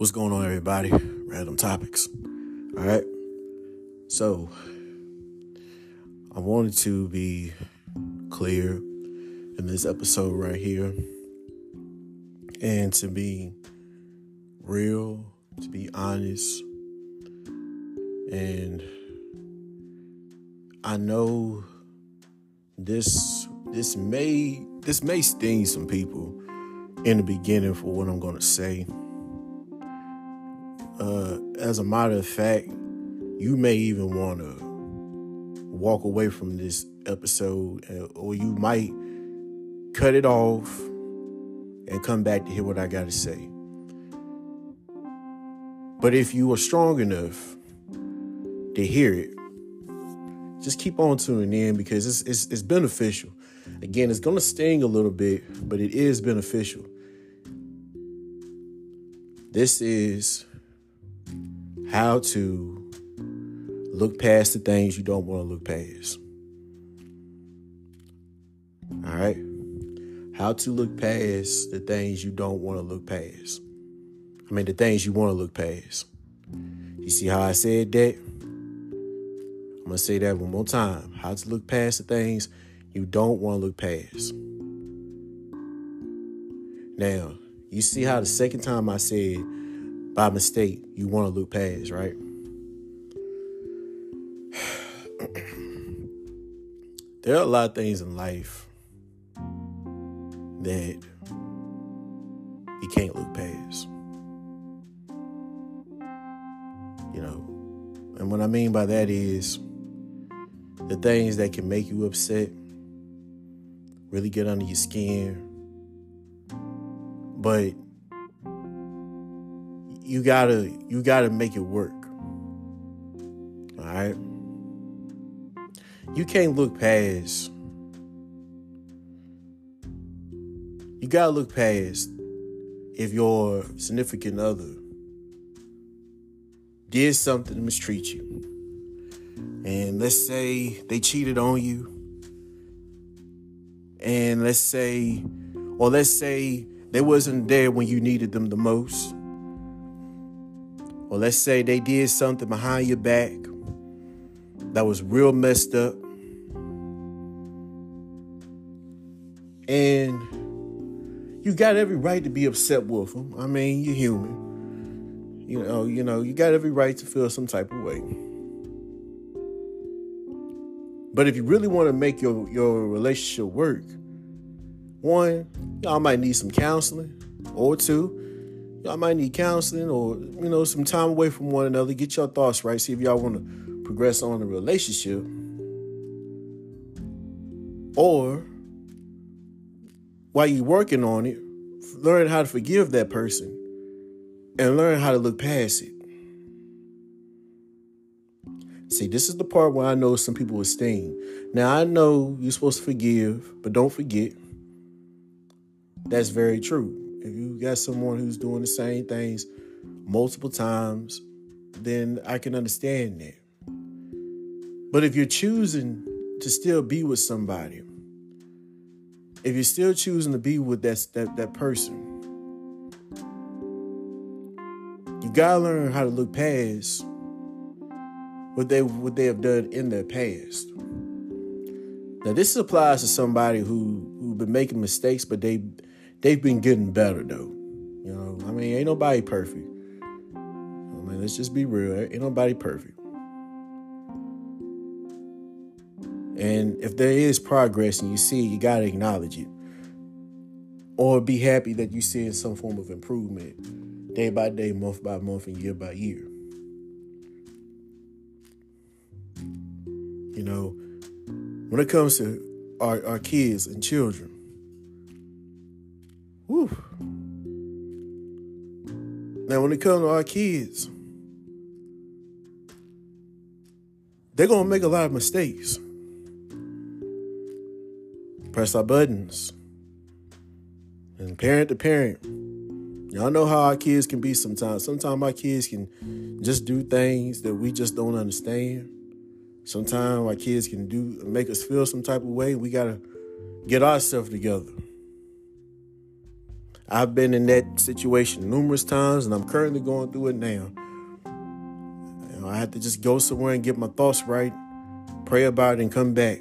What's going on, everybody? Random topics. All right. So, I wanted to be clear in this episode right here and to be real, to be honest. And I know this this may this may sting some people in the beginning for what I'm going to say uh, as a matter of fact, you may even want to walk away from this episode, uh, or you might cut it off and come back to hear what I got to say. But if you are strong enough to hear it, just keep on tuning in because it's, it's, it's beneficial. Again, it's going to sting a little bit, but it is beneficial. This is how to look past the things you don't want to look past. All right? How to look past the things you don't want to look past. I mean, the things you want to look past. You see how I said that? I'm going to say that one more time. How to look past the things you don't want to look past. Now, you see how the second time I said, by mistake you want to look past, right? there are a lot of things in life that you can't look past. You know, and what I mean by that is the things that can make you upset, really get under your skin, but you gotta you gotta make it work. All right. You can't look past. You gotta look past if your significant other did something to mistreat you. And let's say they cheated on you. And let's say, or let's say they wasn't there when you needed them the most or let's say they did something behind your back that was real messed up. And you got every right to be upset with them. I mean, you're human. You know, you know, you got every right to feel some type of way. But if you really want to make your, your relationship work, one, y'all might need some counseling, or two, y'all might need counseling or you know some time away from one another. Get your thoughts right. See if y'all want to progress on a relationship. Or while you're working on it learn how to forgive that person and learn how to look past it. See this is the part where i know some people are sting. Now i know you're supposed to forgive but don't forget. That's very true if you got someone who's doing the same things multiple times, then I can understand that. But if you're choosing to still be with somebody, if you're still choosing to be with that, that, that person, you gotta learn how to look past what they what they have done in their past. Now this applies to somebody who who've been making mistakes, but they they've been getting better though. You know, I mean, ain't nobody perfect. I mean, let's just be real. Ain't nobody perfect. And if there is progress and you see you gotta acknowledge it. Or be happy that you see some form of improvement day by day, month by month, and year by year. You know, when it comes to our, our kids and children, Whew. Now, when it comes to our kids, they're going to make a lot of mistakes. Press our buttons. And parent to parent, y'all know how our kids can be sometimes. Sometimes our kids can just do things that we just don't understand. Sometimes our kids can do make us feel some type of way. We got to get ourselves together. I've been in that situation numerous times, and I'm currently going through it now. You know, I have to just go somewhere and get my thoughts right, pray about it, and come back.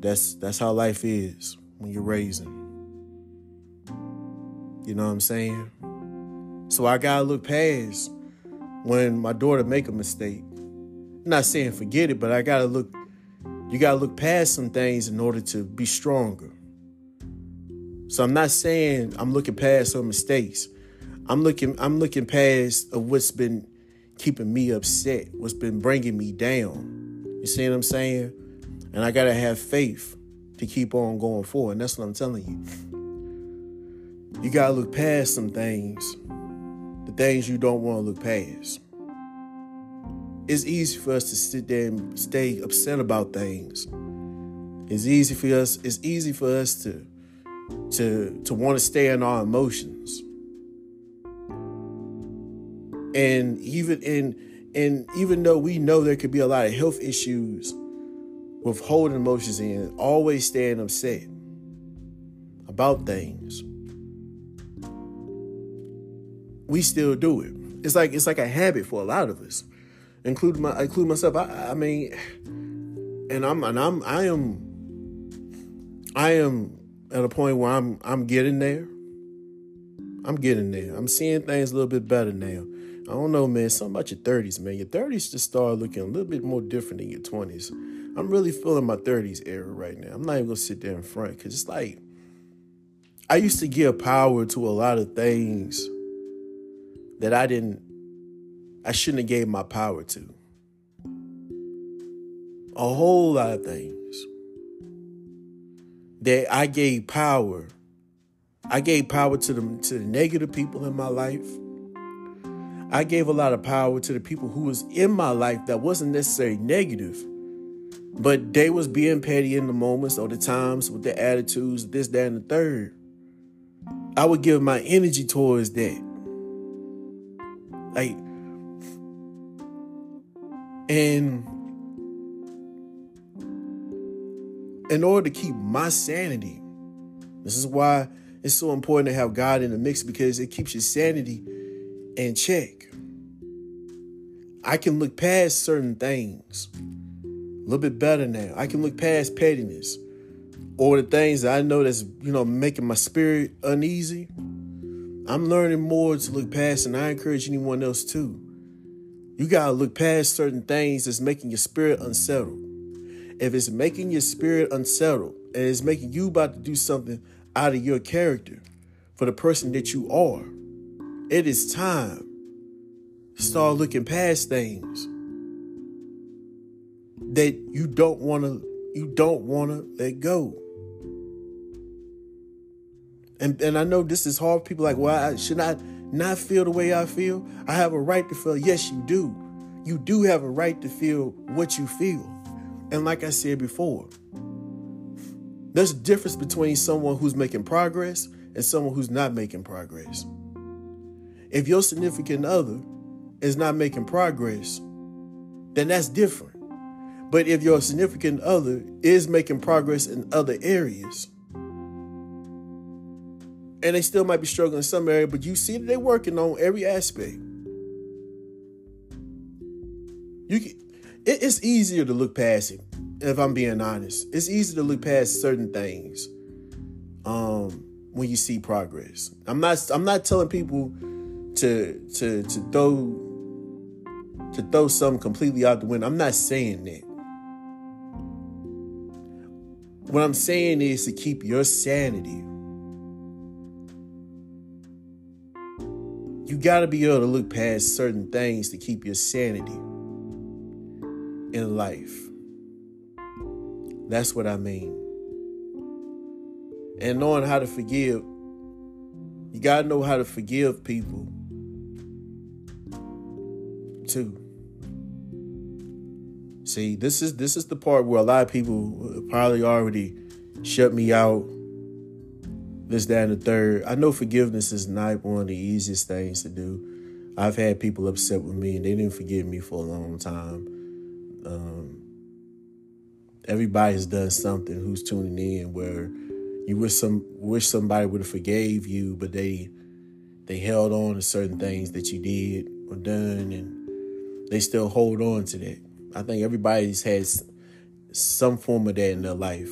That's that's how life is when you're raising. You know what I'm saying? So I gotta look past when my daughter make a mistake. I'm not saying forget it, but I gotta look. You gotta look past some things in order to be stronger. So I'm not saying I'm looking past some mistakes. I'm looking. I'm looking past of what's been keeping me upset. What's been bringing me down. You see what I'm saying? And I gotta have faith to keep on going forward. And that's what I'm telling you. You gotta look past some things, the things you don't want to look past. It's easy for us to sit there and stay upset about things. It's easy for us, it's easy for us to to to want to stay in our emotions. And even in and even though we know there could be a lot of health issues with holding emotions in, always staying upset about things. We still do it. It's like it's like a habit for a lot of us, including my include myself. I, I mean, and I'm and I'm I am I am at a point where I'm I'm getting there. I'm getting there. I'm seeing things a little bit better now. I don't know, man. Something about your 30s, man. Your 30s just start looking a little bit more different than your 20s. I'm really feeling my 30s era right now. I'm not even gonna sit there in front because it's like I used to give power to a lot of things that I didn't, I shouldn't have gave my power to. A whole lot of things that I gave power. I gave power to the to the negative people in my life. I gave a lot of power to the people who was in my life that wasn't necessarily negative but they was being petty in the moments or the times with the attitudes, this, that, and the third. I would give my energy towards that. Like, and in order to keep my sanity, this is why it's so important to have God in the mix because it keeps your sanity in check. I can look past certain things a little bit better now. I can look past pettiness or the things that I know that's, you know, making my spirit uneasy. I'm learning more to look past, and I encourage anyone else too. You gotta look past certain things that's making your spirit unsettled. If it's making your spirit unsettled and it's making you about to do something out of your character for the person that you are, it is time to start looking past things that you don't want to you don't want to let go. And and I know this is hard. People like, well, I, should I not feel the way I feel? I have a right to feel. Yes, you do. You do have a right to feel what you feel. And like I said before, there's a difference between someone who's making progress and someone who's not making progress. If your significant other is not making progress, then that's different. But if your significant other is making progress in other areas, and they still might be struggling in some area, but you see that they're working on every aspect. You can, it, it's easier to look past it. If I'm being honest, it's easy to look past certain things um, when you see progress. I'm not. I'm not telling people to to to throw to throw something completely out the window. I'm not saying that. What I'm saying is to keep your sanity. You got to be able to look past certain things to keep your sanity in life. That's what I mean. And knowing how to forgive, you got to know how to forgive people too. See, this is this is the part where a lot of people probably already shut me out. This, that, and the third. I know forgiveness is not one of the easiest things to do. I've had people upset with me and they didn't forgive me for a long time. Um, everybody's done something who's tuning in where you wish some wish somebody would have forgave you, but they they held on to certain things that you did or done, and they still hold on to that. I think everybody's has some form of that in their life,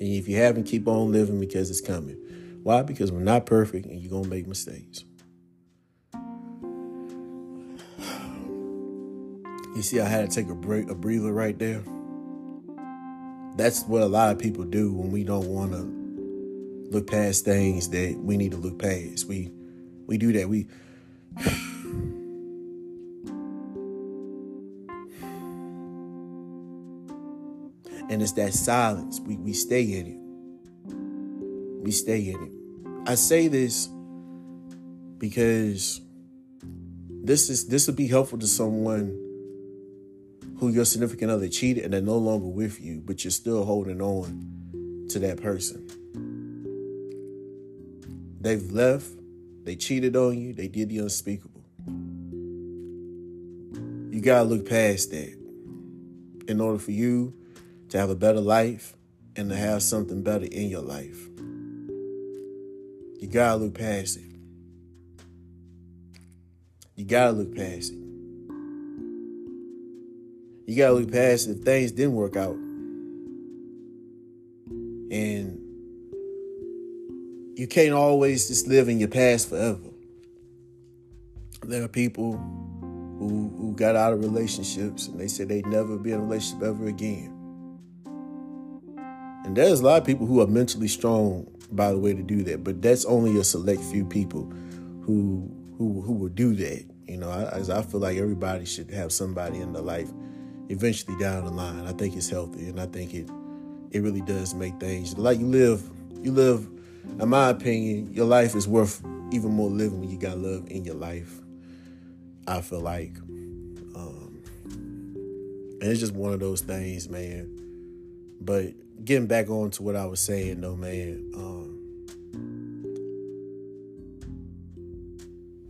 and if you haven't, keep on living because it's coming. Why? Because we're not perfect, and you're gonna make mistakes. You see, I had to take a break, a breather right there. That's what a lot of people do when we don't want to look past things that we need to look past. We we do that. We and it's that silence. We we stay in it. We stay in it. I say this because this is this would be helpful to someone who your significant other cheated and they're no longer with you, but you're still holding on to that person. They've left, they cheated on you, they did the unspeakable. You gotta look past that in order for you to have a better life and to have something better in your life. You gotta look past it. You gotta look past it. You gotta look past it if things didn't work out. And you can't always just live in your past forever. There are people who who got out of relationships and they said they'd never be in a relationship ever again. And there's a lot of people who are mentally strong, by the way, to do that. But that's only a select few people who who who will do that. You know, I, I feel like everybody should have somebody in their life eventually down the line. I think it's healthy, and I think it it really does make things like you live. You live in my opinion, your life is worth even more living when you got love in your life. I feel like, um, and it's just one of those things, man. But getting back on to what I was saying, though, man, um,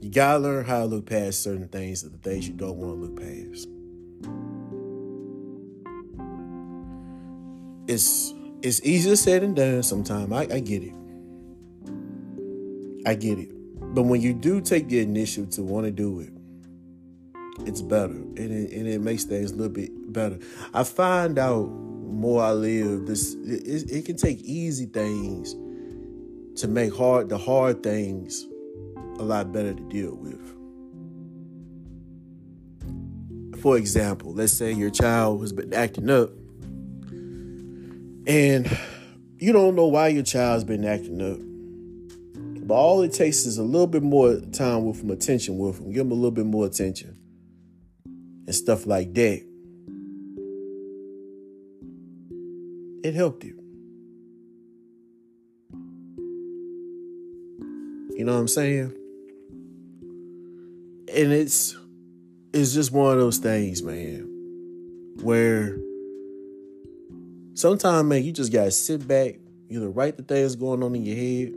you gotta learn how to look past certain things, the things you don't want to look past. It's it's easier said than done sometimes. I, I get it. I get it. But when you do take the initiative to want to do it, it's better. And it, and it makes things a little bit better. I find out more I live, this it, it can take easy things to make hard the hard things a lot better to deal with. For example, let's say your child has been acting up and you don't know why your child's been acting up. But all it takes is a little bit more time with them, attention with them. Give them a little bit more attention. And stuff like that. It helped you. You know what I'm saying? And it's it's just one of those things, man, where sometimes, man, you just gotta sit back, either write the things going on in your head.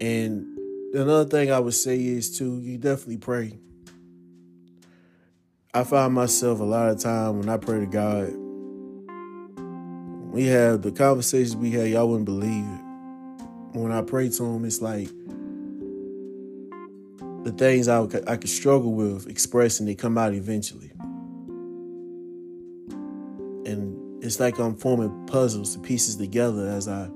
And another thing I would say is too, you definitely pray. I find myself a lot of time when I pray to God. We have the conversations we had, y'all wouldn't believe it. When I pray to him, it's like the things I, I could struggle with expressing, they come out eventually. And it's like I'm forming puzzles, pieces together as I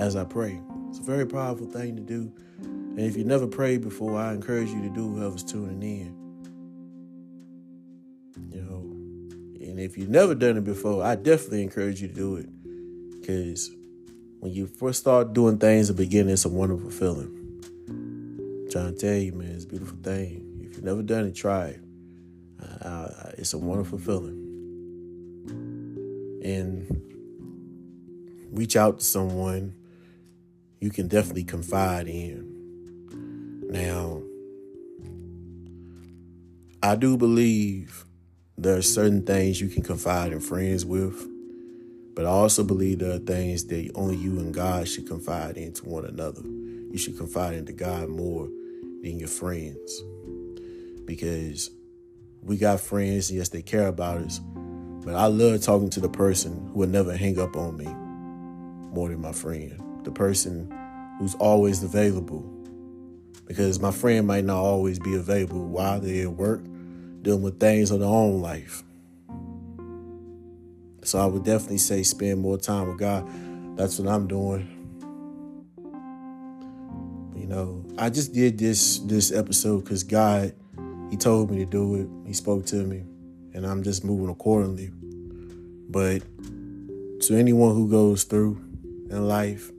as I pray. It's a very powerful thing to do. And if you never prayed before, I encourage you to do whoever's tuning in. If you've never done it before, I definitely encourage you to do it. Because when you first start doing things at the beginning, it's a wonderful feeling. I'm trying to tell you, man, it's a beautiful thing. If you've never done it, try it. It's a wonderful feeling and reach out to someone you can definitely confide in. Now, I do believe there are certain things you can confide in friends with, but I also believe there are things that only you and God should confide into one another. You should confide into God more than your friends because we got friends, yes, they care about us, But I love talking to the person who will never hang up on me more than my friend. The person who's always available. Because my friend might not always be available while they're at work, dealing with things of their own life. So I would definitely say spend more time with God. That's what I'm doing. You know, I just did this this episode because God, He told me to do it. He spoke to me, and I'm just moving accordingly. But to anyone who goes through in life,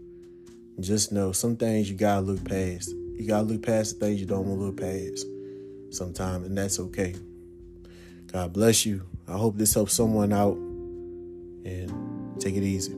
just know some things you gotta look past. You gotta look past the things you don't want to look past sometimes, and that's okay. God bless you. I hope this helps someone out and take it easy.